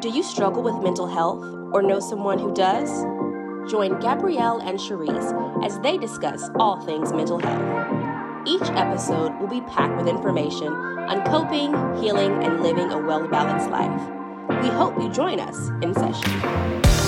Do you struggle with mental health or know someone who does? Join Gabrielle and Cherise as they discuss all things mental health. Each episode will be packed with information on coping, healing, and living a well balanced life. We hope you join us in session.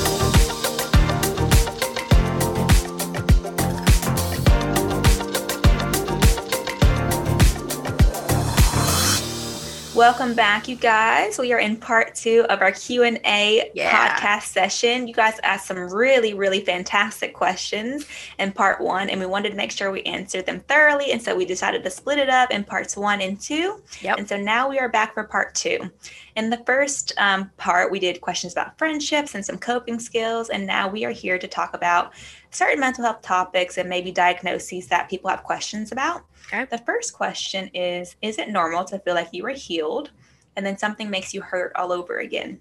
Welcome back, you guys. We are in part two of our Q and A yeah. podcast session. You guys asked some really, really fantastic questions in part one, and we wanted to make sure we answered them thoroughly. And so we decided to split it up in parts one and two. Yep. And so now we are back for part two. In the first um, part, we did questions about friendships and some coping skills, and now we are here to talk about certain mental health topics and maybe diagnoses that people have questions about. Okay. The first question is Is it normal to feel like you were healed and then something makes you hurt all over again?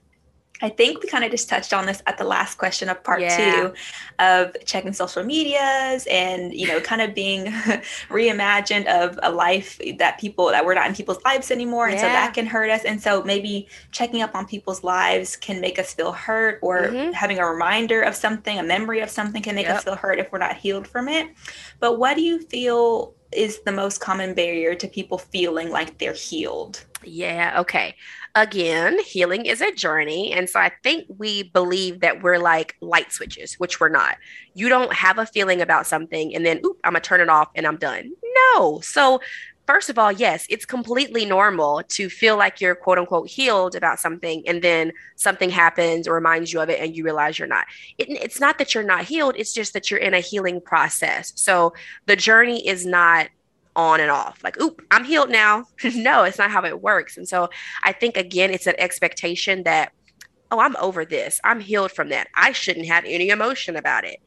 I think we kind of just touched on this at the last question of part yeah. two of checking social medias and, you know, kind of being reimagined of a life that people that we're not in people's lives anymore. And yeah. so that can hurt us. And so maybe checking up on people's lives can make us feel hurt or mm-hmm. having a reminder of something, a memory of something can make yep. us feel hurt if we're not healed from it. But what do you feel is the most common barrier to people feeling like they're healed? Yeah, okay. Again, healing is a journey. And so I think we believe that we're like light switches, which we're not. You don't have a feeling about something and then, oop, I'm going to turn it off and I'm done. No. So first of all, yes, it's completely normal to feel like you're quote unquote healed about something and then something happens or reminds you of it and you realize you're not. It, it's not that you're not healed, it's just that you're in a healing process. So the journey is not on and off. Like oop i'm healed now. No it's not how it works. And so i think again it's an expectation that oh i'm over this. I'm healed from that. I shouldn't have any emotion about it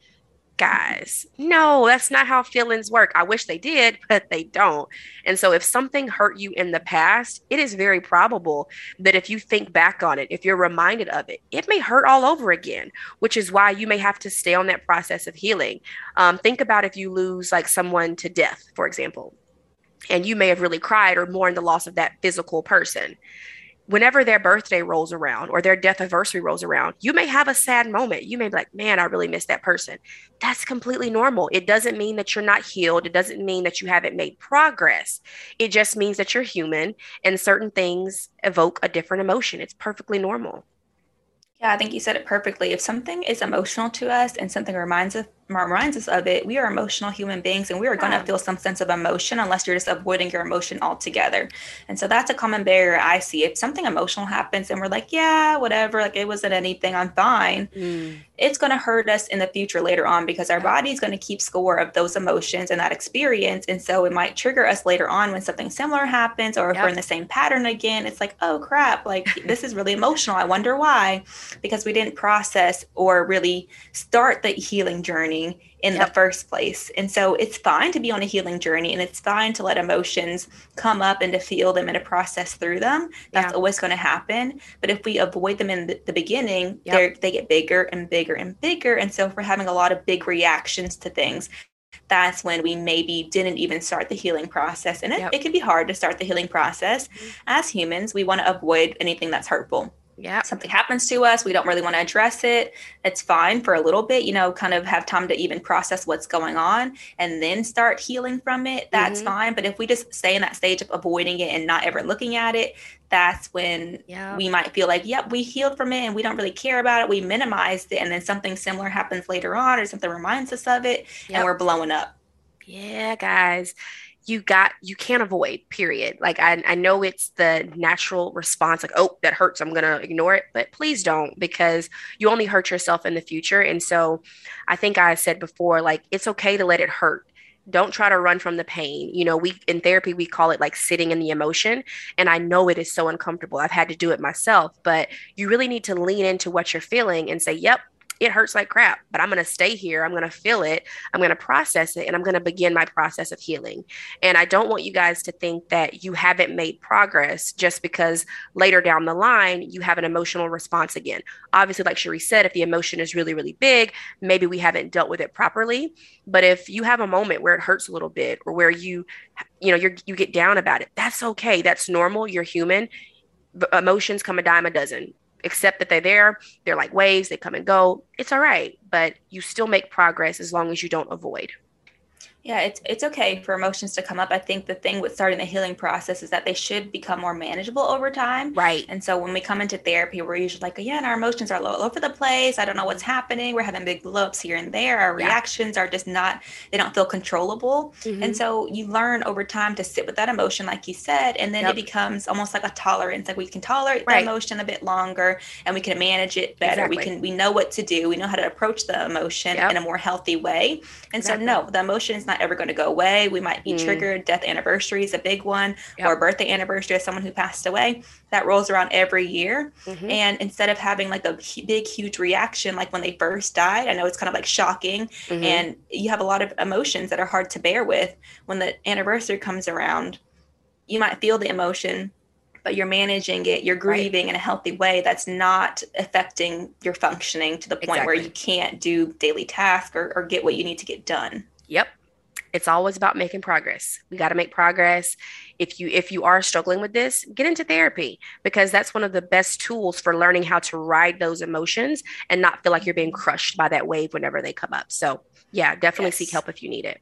guys. No that's not how feelings work. I wish they did but they don't. And so if something hurt you in the past it is very probable that if you think back on it if you're reminded of it it may hurt all over again which is why you may have to stay on that process of healing. Um, think about if you lose like someone to death for example and you may have really cried or mourned the loss of that physical person whenever their birthday rolls around or their death anniversary rolls around, you may have a sad moment. You may be like, man, I really miss that person. That's completely normal. It doesn't mean that you're not healed. It doesn't mean that you haven't made progress. It just means that you're human and certain things evoke a different emotion. It's perfectly normal. Yeah, I think you said it perfectly. If something is emotional to us and something reminds us reminds us of it, we are emotional human beings and we are going to feel some sense of emotion unless you're just avoiding your emotion altogether. And so that's a common barrier I see. If something emotional happens and we're like, yeah, whatever, like it wasn't anything, I'm fine, mm. it's going to hurt us in the future later on because our body is going to keep score of those emotions and that experience. And so it might trigger us later on when something similar happens or if yep. we're in the same pattern again. It's like, oh crap, like this is really emotional. I wonder why. Because we didn't process or really start the healing journey in yep. the first place. And so it's fine to be on a healing journey and it's fine to let emotions come up and to feel them and to process through them. That's yeah. always going to happen. But if we avoid them in the, the beginning, yep. they get bigger and bigger and bigger. And so if we're having a lot of big reactions to things, that's when we maybe didn't even start the healing process. And it, yep. it can be hard to start the healing process. Mm-hmm. As humans, we want to avoid anything that's hurtful yeah something happens to us we don't really want to address it it's fine for a little bit you know kind of have time to even process what's going on and then start healing from it that's mm-hmm. fine but if we just stay in that stage of avoiding it and not ever looking at it that's when yeah. we might feel like yep we healed from it and we don't really care about it we minimized it and then something similar happens later on or something reminds us of it yep. and we're blowing up yeah guys you got you can't avoid period. Like I, I know it's the natural response like oh that hurts i'm gonna ignore it but please don't because you only hurt yourself in the future. And so i think i said before like it's okay to let it hurt. Don't try to run from the pain. You know we in therapy we call it like sitting in the emotion and i know it is so uncomfortable. I've had to do it myself but you really need to lean into what you're feeling and say yep it hurts like crap, but I'm going to stay here. I'm going to feel it. I'm going to process it and I'm going to begin my process of healing. And I don't want you guys to think that you haven't made progress just because later down the line you have an emotional response again. Obviously, like Cherie said, if the emotion is really, really big, maybe we haven't dealt with it properly. But if you have a moment where it hurts a little bit or where you, you know, you you get down about it, that's okay. That's normal. You're human. emotions come a dime a dozen accept that they're there. They're like waves, they come and go. It's all right, but you still make progress as long as you don't avoid. Yeah, it's it's okay for emotions to come up. I think the thing with starting the healing process is that they should become more manageable over time. Right. And so when we come into therapy, we're usually like, yeah, and our emotions are all over the place. I don't know what's happening. We're having big blow-ups here and there. Our yeah. reactions are just not, they don't feel controllable. Mm-hmm. And so you learn over time to sit with that emotion, like you said, and then yep. it becomes almost like a tolerance. Like we can tolerate right. the emotion a bit longer and we can manage it better. Exactly. We can we know what to do. We know how to approach the emotion yep. in a more healthy way. And exactly. so no, the emotion is not not ever going to go away. We might be mm. triggered. Death anniversary is a big one, yep. or birthday anniversary of someone who passed away. That rolls around every year. Mm-hmm. And instead of having like a big, huge reaction like when they first died, I know it's kind of like shocking, mm-hmm. and you have a lot of emotions that are hard to bear with. When the anniversary comes around, you might feel the emotion, but you're managing it, you're grieving right. in a healthy way that's not affecting your functioning to the point exactly. where you can't do daily tasks or, or, get what you need to get done. Yep it's always about making progress we got to make progress if you if you are struggling with this get into therapy because that's one of the best tools for learning how to ride those emotions and not feel like you're being mm-hmm. crushed by that wave whenever they come up so yeah definitely yes. seek help if you need it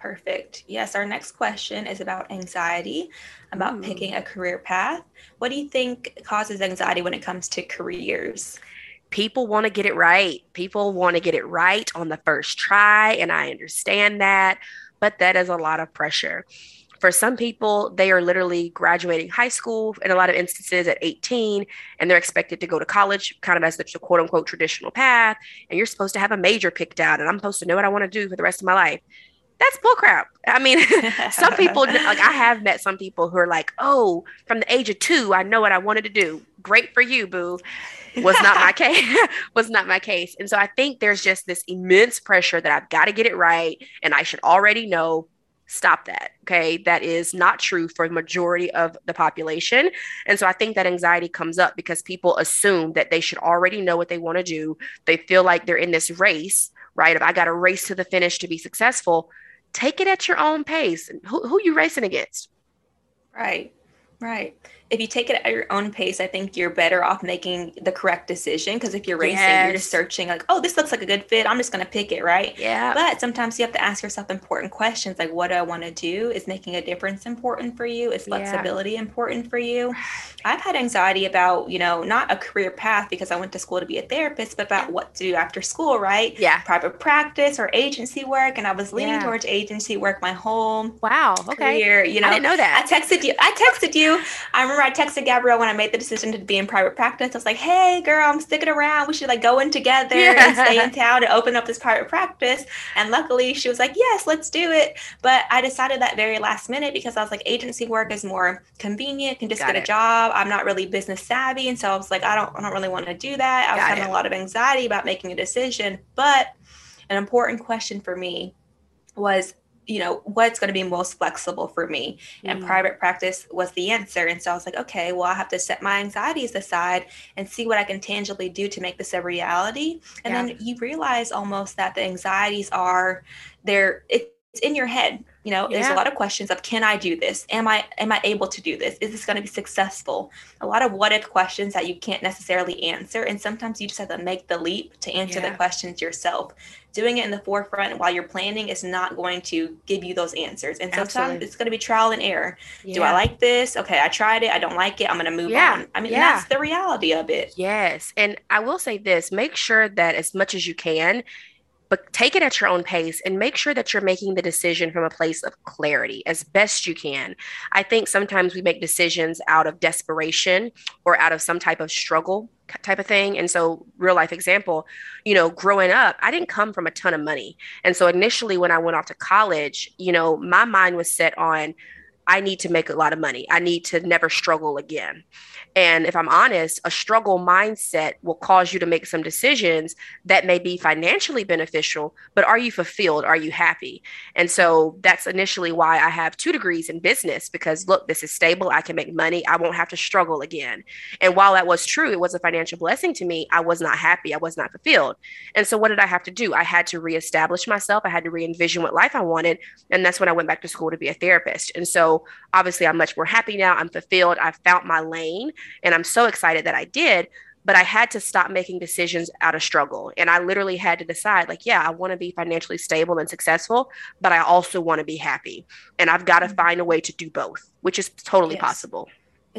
Perfect. Yes, our next question is about anxiety, about Ooh. picking a career path. What do you think causes anxiety when it comes to careers? People want to get it right. People want to get it right on the first try. And I understand that, but that is a lot of pressure. For some people, they are literally graduating high school in a lot of instances at 18, and they're expected to go to college kind of as the quote unquote traditional path. And you're supposed to have a major picked out, and I'm supposed to know what I want to do for the rest of my life. That's bullcrap. I mean, some people, like I have met some people who are like, oh, from the age of two, I know what I wanted to do. Great for you, boo. Was not my case was not my case. And so i think there's just this immense pressure that i've got to get it right and i should already know. Stop that okay? That is not true for the majority of the population. And so i think that anxiety comes up because people assume that they should already know what they want to do. They feel like they're in this race right if i got to race to the finish to be successful take it at your own pace. Who, who you racing against? Right right if you take it at your own pace, I think you're better off making the correct decision. Because if you're racing, yes. you're just searching like, oh, this looks like a good fit. I'm just going to pick it, right? Yeah. But sometimes you have to ask yourself important questions like, what do I want to do? Is making a difference important for you? Is flexibility yeah. important for you? I've had anxiety about, you know, not a career path because I went to school to be a therapist, but about what to do after school, right? Yeah. Private practice or agency work. And I was leaning yeah. towards agency work my whole wow okay. career. You know, I didn't know that. I texted you. I texted you. I remember I texted Gabrielle when I made the decision to be in private practice. I was like, hey, girl, I'm sticking around. We should like go in together yeah. and stay in town and open up this private practice. And luckily, she was like, yes, let's do it. But I decided that very last minute because I was like, agency work is more convenient, can just Got get it. a job. I'm not really business savvy. And so I was like, I don't, I don't really want to do that. I was Got having it. a lot of anxiety about making a decision. But an important question for me was you know what's going to be most flexible for me and mm. private practice was the answer and so i was like okay well i have to set my anxieties aside and see what i can tangibly do to make this a reality and yeah. then you realize almost that the anxieties are there it's in your head you know yeah. there's a lot of questions of can i do this? Am i am i able to do this? Is this going to be successful? A lot of what if questions that you can't necessarily answer and sometimes you just have to make the leap to answer yeah. the questions yourself. Doing it in the forefront while you're planning is not going to give you those answers and sometimes Absolutely. it's going to be trial and error. Yeah. do i like this? Okay i tried it i don't like it i'm going to move on. I mean that's the reality of it. Yes and i will say this make sure that as much as you can but take it at your own pace and make sure that you're making the decision from a place of clarity as best you can. I think sometimes we make decisions out of desperation or out of some type of struggle type of thing. And so, real life example, you know, growing up, I didn't come from a ton of money. And so, initially, when I went off to college, you know, my mind was set on, I need to make a lot of money. I need to never struggle again. And if I'm honest, a struggle mindset will cause you to make some decisions that may be financially beneficial, but are you fulfilled? Are you happy? And so that's initially why I have two degrees in business because look, this is stable. I can make money. I won't have to struggle again. And while that was true, it was a financial blessing to me. I was not happy. I was not fulfilled. And so what did I have to do? I had to reestablish myself. I had to re envision what life I wanted. And that's when I went back to school to be a therapist. And so obviously, I'm much more happy now. I'm fulfilled. i've found my lane. And I'm so excited that I did. but I had to stop making decisions out of struggle. And I literally had to decide, like, yeah, I want to be financially stable and successful, but I also want to be happy. And I've got to mm-hmm. find a way to do both, which is totally yes. possible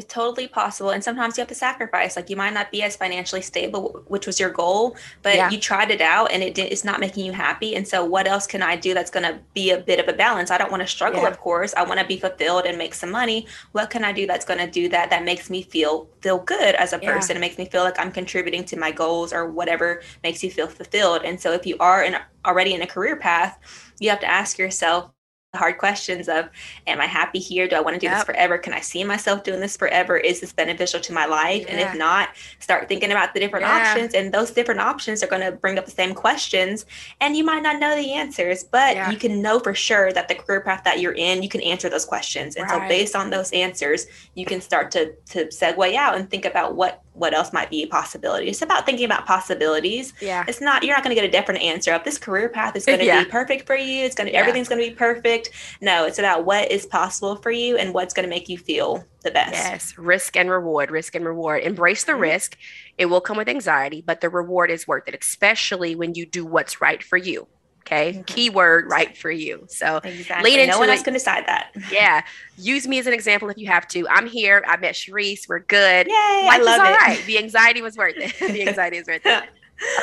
it's totally possible. And sometimes you have to sacrifice. Like you might not be as financially stable which was your goal but yeah. you tried it out and it did, it's not making you happy. And so what else can i do that's going to be a bit of a balance? I don't want to struggle yeah. of course. I want to be fulfilled and make some money. What can i do that's going to do that that makes me feel feel good as a person? Yeah. it makes me feel like i'm contributing to my goals or whatever makes you feel fulfilled. And so if you are in already in a career path you have to ask yourself hard questions of am i happy here do i want to do yep. this forever can i see myself doing this forever is this beneficial to my life yeah. and if not start thinking about the different yeah. options and those different options are going to bring up the same questions and you might not know the answers but yeah. you can know for sure that the career path that you're in you can answer those questions and right. so based on those answers you can start to to segue out and think about what what else might be a possibility. It's about thinking about possibilities. Yeah. It's not you're not going to get a different answer of this career path is going to yeah. be perfect for you. It's going to yeah. everything's going to be perfect. No, it's about what is possible for you and what's going to make you feel the best. Yes, risk and reward, risk and reward. Embrace the mm-hmm. risk. It will come with anxiety, but the reward is worth it, especially when you do what's right for you. Okay. Mm-hmm. Keyword right for you. So exactly. lean into no one else can decide that. Yeah. Use me as an example if you have to. I'm here. I met Sharice. We're good. Yay. Life I love is all it. right. The anxiety was worth it. the anxiety is worth it.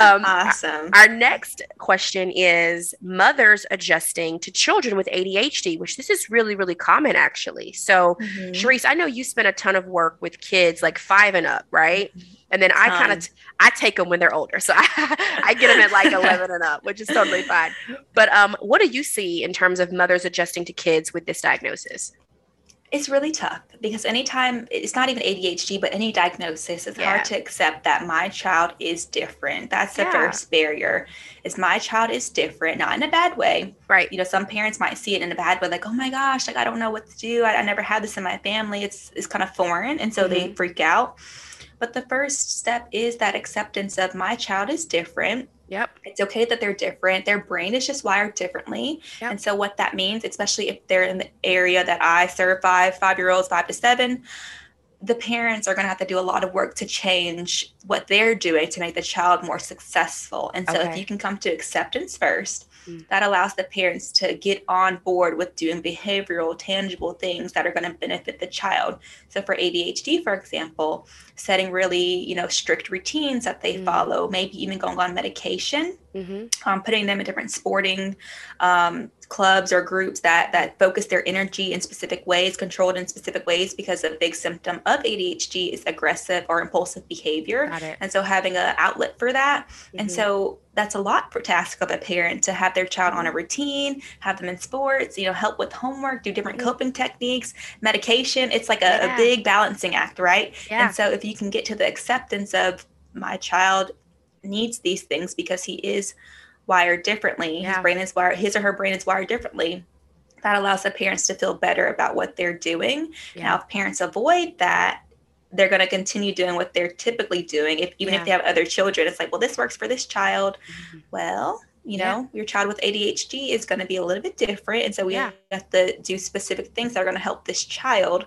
Um, awesome. Our, our, next question is mothers adjusting to children with ADHD, which this is really, really common actually. So, mm-hmm. Sharice, I know you spent a ton of work with kids like five and up, right? Mm-hmm. And then I kind of I take them when they're older, so I, I get them at like eleven and up, which is totally fine. But um, what do you see in terms of mothers adjusting to kids with this diagnosis? It's really tough because anytime it's not even ADHD, but any diagnosis, it's yeah. hard to accept that my child is different. That's the yeah. first barrier. Is my child is different, not in a bad way. Right. You know, some parents might see it in a bad way, like, oh my gosh, like I don't know what to do. I, I never had this in my family. It's it's kind of foreign, and so mm-hmm. they freak out. But the first step is that acceptance of my child is different. Yep. It's okay that they're different. Their brain is just wired differently. Yep. And so what that means, especially if they're in the area that I serve five, five year olds, five to seven, the parents are going to have to do a lot of work to change what they're doing to make the child more successful. And so okay. if you can come to acceptance first. That allows the parents to get on board with doing behavioral, tangible things that are going to benefit the child. So for ADHD, for example, setting really, you know, strict routines that they mm. follow, maybe even going on medication, mm-hmm. um, putting them in different sporting um, clubs or groups that that focus their energy in specific ways controlled in specific ways because a big symptom of adhd is aggressive or impulsive behavior and so having an outlet for that mm-hmm. and so that's a lot for task of a parent to have their child on a routine have them in sports you know help with homework do different coping techniques medication it's like a, yeah. a big balancing act right yeah. and so if you can get to the acceptance of my child needs these things because he is wired differently. Yeah. His brain is wired, his or her brain is wired differently. That allows the parents to feel better about what they're doing. Yeah. Now, if parents avoid that, they're going to continue doing what they're typically doing. If even yeah. if they have other children, it's like, well, this works for this child. Mm-hmm. Well, you know, your child with ADHD is going to be a little bit different, and so we have to do specific things that are going to help this child.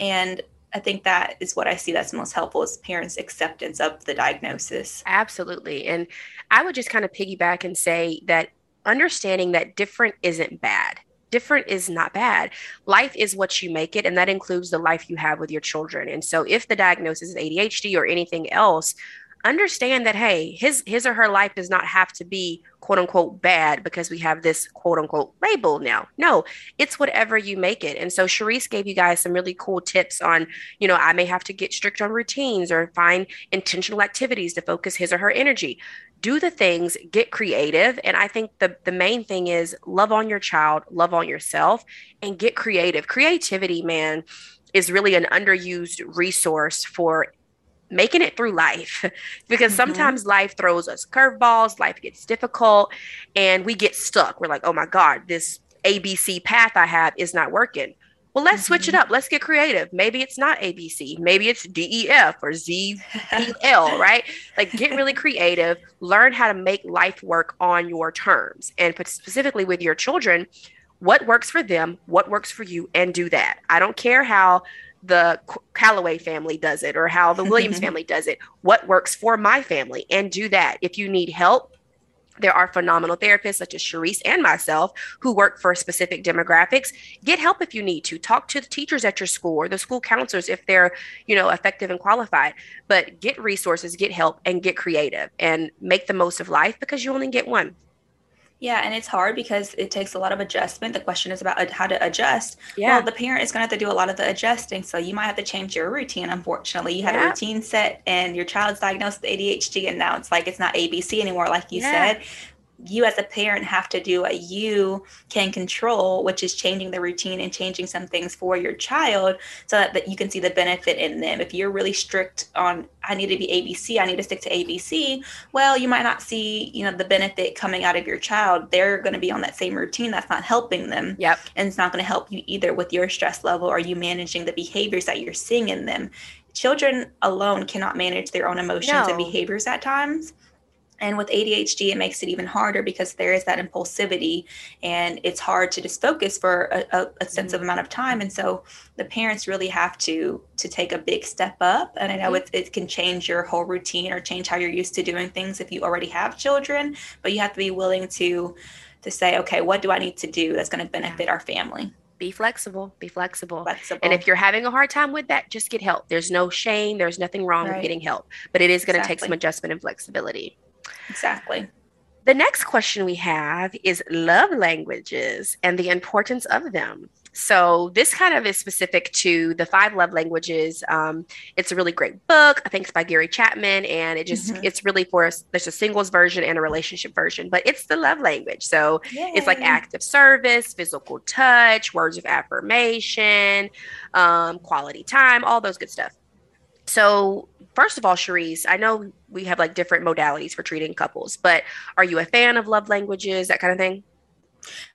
And I think that is what I see that's most helpful is parents' acceptance of the diagnosis. Absolutely. And I would just kind of piggyback and say that understanding that different isn't bad. Different is not bad. Life is what you make it, and that includes the life you have with your children. And so, if the diagnosis is ADHD or anything else, understand that hey his his or her life does not have to be quote unquote bad because we have this quote unquote label now. No it's whatever you make it. And so Sharice gave you guys some really cool tips on you know i may have to get strict on routines or find intentional activities to focus his or her energy. Do the things get creative. And i think the the main thing is love on your child love on yourself and get creative. Creativity man is really an underused resource for making it through life because mm-hmm. sometimes life throws us curveballs, life gets difficult, and we get stuck. We're like, oh my God, this ABC path I have is not working. Well, let's mm-hmm. switch it mm-hmm. up. Let's get creative. Maybe it's not ABC. Maybe it's DEF or ZEL, right? Like get really creative, learn how to make life work on your terms. And specifically with your children, what works for them, what works for you, and do that. I don't care how the Calloway family does it or how the Williams family does it. What works for my family and do that. If you need help, there are phenomenal therapists such as Cherise and myself who work for specific demographics. Get help if you need to. Talk to the teachers at your school or the school counselors if they're, you know, effective and qualified. But get resources, get help, and get creative and make the most of life because you only get one. Yeah, and it's hard because it takes a lot of adjustment. The question is about how to adjust. Yeah. Well, the parent is going to have to do a lot of the adjusting. So you might have to change your routine. Unfortunately, you had Yeah. a routine set, and your child's diagnosed with ADHD, and now it's like it's not ABC anymore, like you Yeah. said. You as a parent have to do what you can control, which is changing the routine and changing some things for your child so that, that you can see the benefit in them. If you're really strict on, I need to be ABC, I need to stick to ABC, well, you might not see, you know, the benefit coming out of your child. They're going to be on that same routine that's not helping them. Yep. And it's not going to help you either with your stress level or you managing the behaviors that you're seeing in them. Children alone cannot manage their own emotions and behaviors at times. And with ADHD, it makes it even harder because there is that impulsivity and it's hard to just focus for a, a, a sensitive mm-hmm. amount of time. And so the parents really have to to take a big step up. And I know mm-hmm. it, it can change your whole routine or change how you're used to doing things if you already have children, but you have to be willing to to say, okay, what do I need to do that's going to benefit our family? Be flexible. Be flexible. Flexible. And if you're having a hard time with that, just get help. There's no shame. There's nothing wrong with getting help, but it is going to take some adjustment and flexibility. Exactly. The next question we have is love languages and the importance of them. So this kind of is specific to the five love languages. Um, it's a really great book. I think it's by Gary Chapman, and it just Mhm. it's really for us. There's a singles version and a relationship version, but it's the love language. So it's like Yay. of service, physical touch, words of affirmation, um, quality time, all those good stuff. So, first of all, Cherise, I know we have like different modalities for treating couples, but are you a fan of love languages, that kind of thing?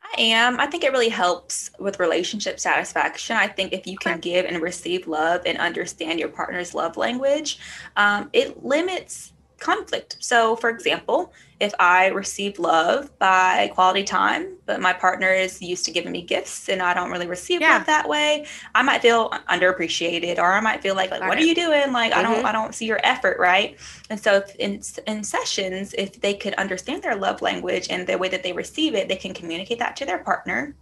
I am. I think it really helps with relationship satisfaction. I think if you can give and receive love and understand your partner's love language, um, it limits conflict. So, for example, if I receive love by quality time, but my partner is used to giving me gifts and I don't really receive Yeah. love that way, I might feel underappreciated or I might feel like, like Got what it. are you doing? Like, I Mhm. don't, I don't see your effort, right? And so, if in in sessions, if they could understand their love language and the way that they receive it, they can communicate that to their partner.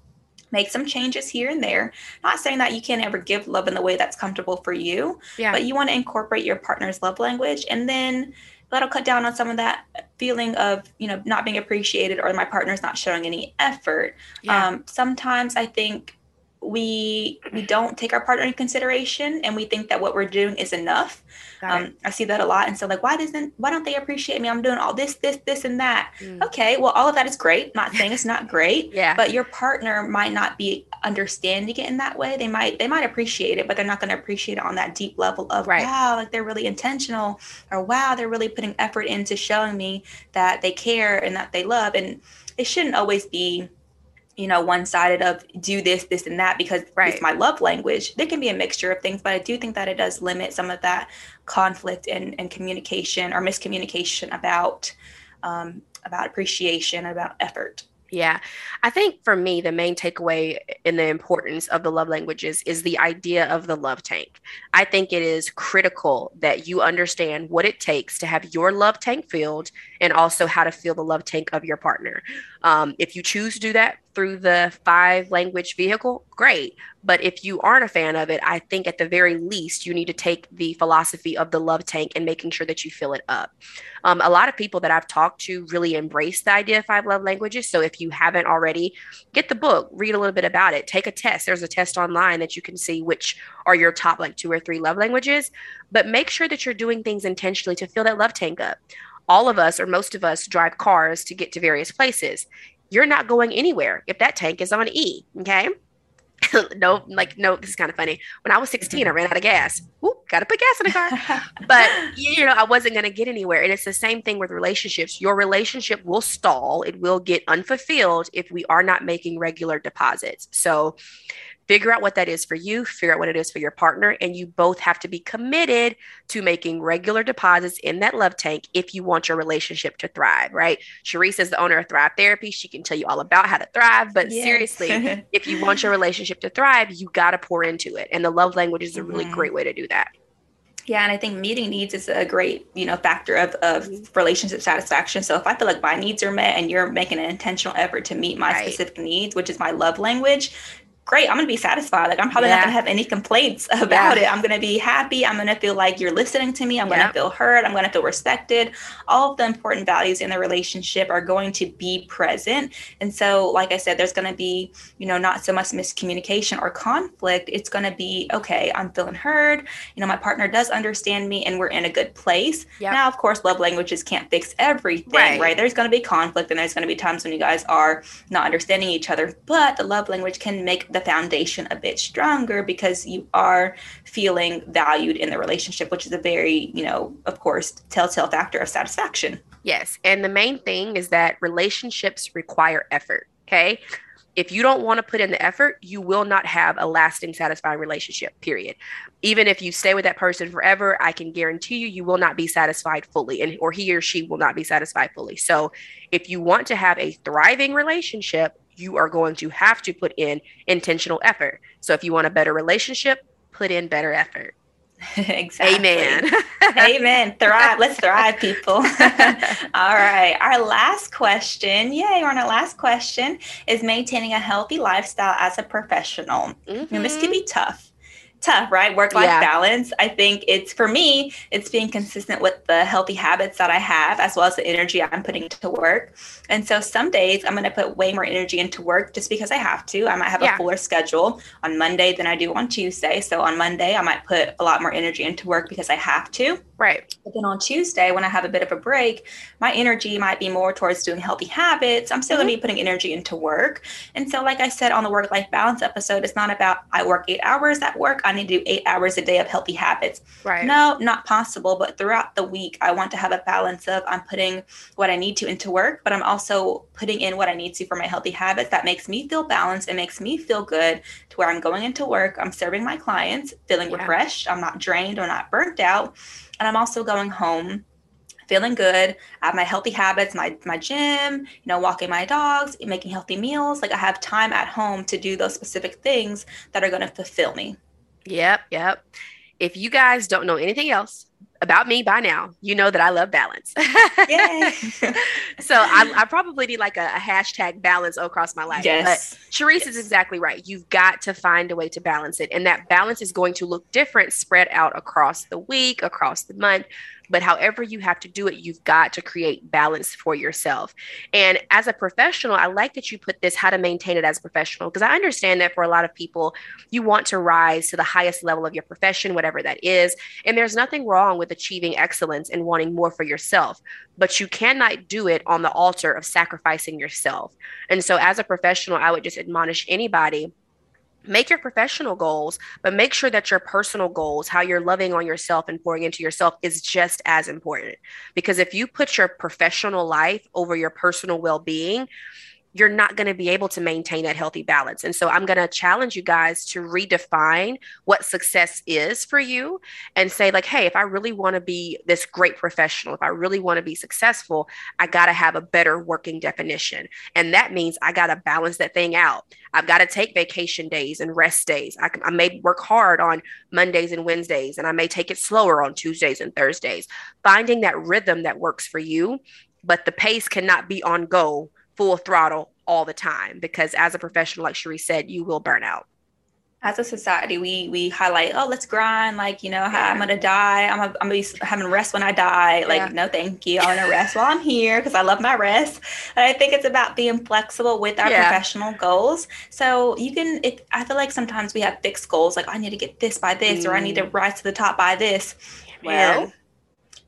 Make some changes here and there. Not saying that you can't ever give love in the way that's comfortable for you, Yeah. but you want to incorporate your partner's love language, and then that'll cut down on some of that feeling of you know not being appreciated or my partner's not showing any effort. yeah. Um, sometimes I think we we don't take our partner in consideration and we think that what we're doing is enough um, I see that a lot. And so like, why doesn't, why don't they appreciate me? I'm doing all this, this, this, and that. Mm. Okay. Well, all of that is great. Not saying it's not great, Yeah. but your partner might not be understanding it in that way. They might, they might appreciate it, but they're not going to appreciate it on that deep level of, Right. wow, like they're really intentional or wow, they're really putting effort into showing me that they care and that they love. And it shouldn't always be, you know, one sided of do this, this, and that because Right. it's my love language. There can be a mixture of things, but I do think that it does limit some of that conflict and, and communication or miscommunication about um, about appreciation, about effort. Yeah. I think for me, the main takeaway in the importance of the love languages is the idea of the love tank. I think it is critical that you understand what it takes to have your love tank filled and also how to fill the love tank of your partner. Um, if you choose to do that through the five language vehicle, great. But if you aren't a fan of it, I think at the very least, you need to take the philosophy of the love tank and making sure that you fill it up. Um, a lot of people that I've talked to really embrace the idea of five love languages. So if you haven't already, get the book, read a little bit about it, take a test. There's a test online that you can see which are your top like two or three love languages, but make sure that you're doing things intentionally to fill that love tank up. All of us, or most of us, drive cars to get to various places. You're not going anywhere if that tank is on E. Okay. no, like, no, this is kind of funny. When I was 16, I ran out of gas. Whoop, got to put gas in the car but you know i wasn't going to get anywhere and it's the same thing with relationships your relationship will stall it will get unfulfilled if we are not making regular deposits so Figure out what that is for you, figure out what it is for your partner, and you both have to be committed to making regular deposits in that love tank if you want your relationship to thrive, right? Sharice is the owner of Thrive Therapy. She can tell you all about how to thrive, but yes. seriously, if you want your relationship to thrive, you got to pour into it. And the love language is a really mm-hmm. great way to do that. Yeah, and I think meeting needs is a great, you know, factor of, of relationship satisfaction. So if I feel like my needs are met and you're making an intentional effort to meet my right. specific needs, which is my love language, great, I'm going to be satisfied. Like I'm probably yeah. not going to have any complaints about yeah. it. I'm going to be happy. I'm going to feel like you're listening to me. I'm going to feel heard. I'm going to feel respected. All of the important values in the relationship are going to be present. And so, like I said, there's going to be, you know, not so much miscommunication or conflict. It's going to be, okay, I'm feeling heard. You know, my partner does understand me and we're in a good place. Now, of course, love languages can't fix everything, right? right? There's going to be conflict and there's going to be times when you guys are not understanding each other, but the love language can make the foundation a bit stronger because you are feeling valued in the relationship, which is a very, you know, of course, telltale factor of satisfaction. Yes. And the main thing is that relationships require effort. Okay. If you don't want to put in the effort, you will not have a lasting, satisfying relationship, period. Even if you stay with that person forever, I can guarantee you, you will not be satisfied fully, and or he or she will not be satisfied fully. So, if you want to have a thriving relationship, you are going to have to put in intentional effort. So if you want a better relationship, put in better effort. exactly. Amen. Amen. Thrive. Let's thrive, people. All right. Our last question. Yay, we're on our last question is maintaining a healthy lifestyle as a professional. Mm-hmm. And this can be tough tough, right? Work life yeah. balance. I think it's for me, it's being consistent with the healthy habits that I have as well as the energy I'm putting to work. And so some days I'm going to put way more energy into work just because I have to. I might have yeah. a fuller schedule on Monday than I do on Tuesday. So on Monday, I might put a lot more energy into work because I have to. Right. But then on Tuesday, when I have a bit of a break, my energy might be more towards doing healthy habits. I'm still mm-hmm. going to be putting energy into work. And so, like I said on the work life balance episode, it's not about I work eight hours at work. I need to do eight hours a day of healthy habits. Right. No, not possible. But throughout the week, I want to have a balance of I'm putting what I need to into work, but I'm also putting in what I need to for my healthy habits. That makes me feel balanced. It makes me feel good to where I'm going into work. I'm serving my clients, feeling yeah. refreshed. I'm not drained or not burnt out and I'm also going home feeling good. I have my healthy habits, my my gym, you know, walking my dogs, making healthy meals. Like I have time at home to do those specific things that are going to fulfill me. Yep, yep. If you guys don't know anything else, about me by now, you know that I love balance. So I, I, probably need like a, a, hashtag balance across my life. Yes. But Sharice yes. is exactly right. You've got to find a way to balance it. And that balance is going to look different spread out across the week, across the month. But however you have to do it, you've got to create balance for yourself. And as a professional, I like that you put this how to maintain it as a professional, because I understand that for a lot of people, you want to rise to the highest level of your profession, whatever that is. And there's nothing wrong with achieving excellence and wanting more for yourself, but you cannot do it on the altar of sacrificing yourself. And so, as a professional, I would just admonish anybody make your professional goals, but make sure that your personal goals, how you're loving on yourself and pouring into yourself, is just as important. Because if you put your professional life over your personal well being, you're not going to be able to maintain that healthy balance. And so I'm going to challenge you guys to redefine what success is for you and say, like, hey, if I really want to be this great professional, if I really want to be successful, I got to have a better working definition. And that means I got to balance that thing out. I've got to take vacation days and rest days. I, I may work hard on Mondays and Wednesdays, and I may take it slower on Tuesdays and Thursdays. Finding that rhythm that works for you, but the pace cannot be on go full throttle all the time because as a professional, like Cherie said, you will burn out. As a society, we we highlight, oh, let's grind. Like, you know, yeah. I'm gonna die. I'm gonna, I'm gonna be having rest when I die. Like, yeah. no, thank you. I'm gonna rest while I'm here because I love my rest. And I think it's about being flexible with our yeah. professional goals. So you can. If I feel like sometimes we have fixed goals, like I need to get this by this, mm. or I need to mm. rise to the top by this. Well,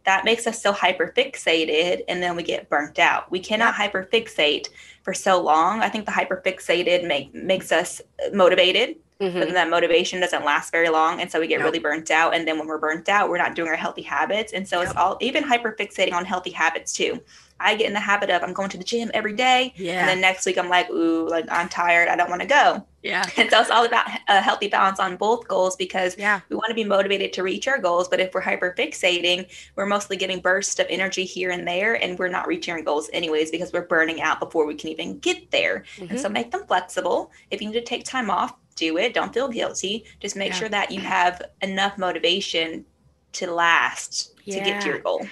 that makes us so hyper fixated and then we get burnt out. We cannot yeah. hyper fixate for so long. I think the hyper fixated make, makes us motivated Mm-hmm. But then that motivation doesn't last very long. And so we get really burnt out. And then when we're burnt out, we're not doing our healthy habits. And so it's all even hyper fixating on healthy habits too. I get in the habit of I'm going to the gym every day. Yeah. And then next week I'm like, ooh, like I'm tired. I don't want to go. Yeah. And so it's all about a healthy balance on both goals because yeah. we want to be motivated to reach our goals. But if we're hyper fixating, we're mostly getting bursts of energy here and there, and we're not reaching our goals anyways because we're burning out before we can even get there. Mm-hmm. And so make them flexible. If you need to take time off, do it. Don't feel guilty. Just make yeah. sure that you have enough motivation to last yeah. to get to your goal.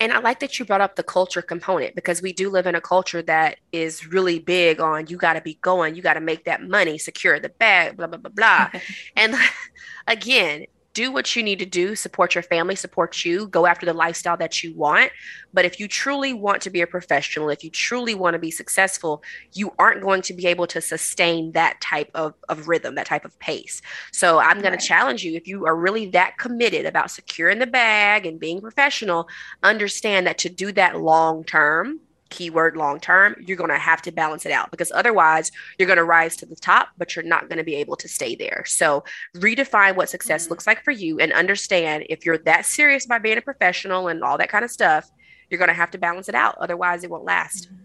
And I like that you brought up the culture component because we do live in a culture that is really big on you got to be going, you got to make that money, secure the bag, blah, blah, blah, blah. and again, do what you need to do, support your family, support you, go after the lifestyle that you want. But if you truly want to be a professional, if you truly want to be successful, you aren't going to be able to sustain that type of, of rhythm, that type of pace. So I'm going right. to challenge you if you are really that committed about securing the bag and being professional, understand that to do that long term, keyword long term, you're going to have to balance it out because otherwise you're going to rise to the top, but you're not going to be able to stay there. So redefine what success mm-hmm. looks like for you and understand if you're that serious about being a professional and all that kind of stuff, you're going to have to balance it out. Otherwise, it won't last. Mm-hmm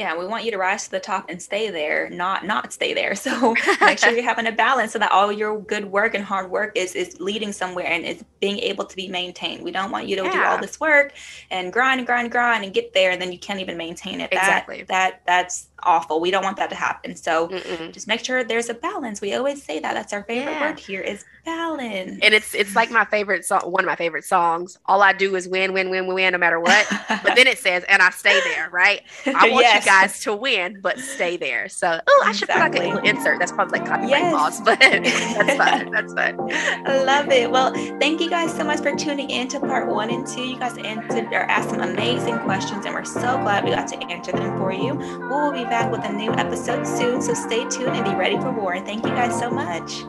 yeah we want you to rise to the top and stay there not not stay there. So make sure you're having a balance so that all your good work and hard work is is leading somewhere and is being able to be maintained. We don't want you to yeah. do all this work and grind and grind and grind and get there and then you can't even maintain it. Exactly. that, that that's awful. We don't want that to happen. So Mm-mm. just make sure there's a balance. We always say that. That's our favorite yeah. word here is balance. And it's it's like my favorite song, one of my favorite songs. All I do is win, win, win, win, no matter what. but then it says, and I stay there, right? I want yes. you guys to win, but stay there. So oh, I should exactly. put like a little insert. That's probably like copyright yes. laws, but that's fun. That's fun. I love it. Well, thank you guys so much for tuning in to part one and two. You guys answered or asked some amazing questions, and we're so glad we got to answer them for you. We will be back with a new episode soon. So stay tuned and be ready for more. Thank you guys so much.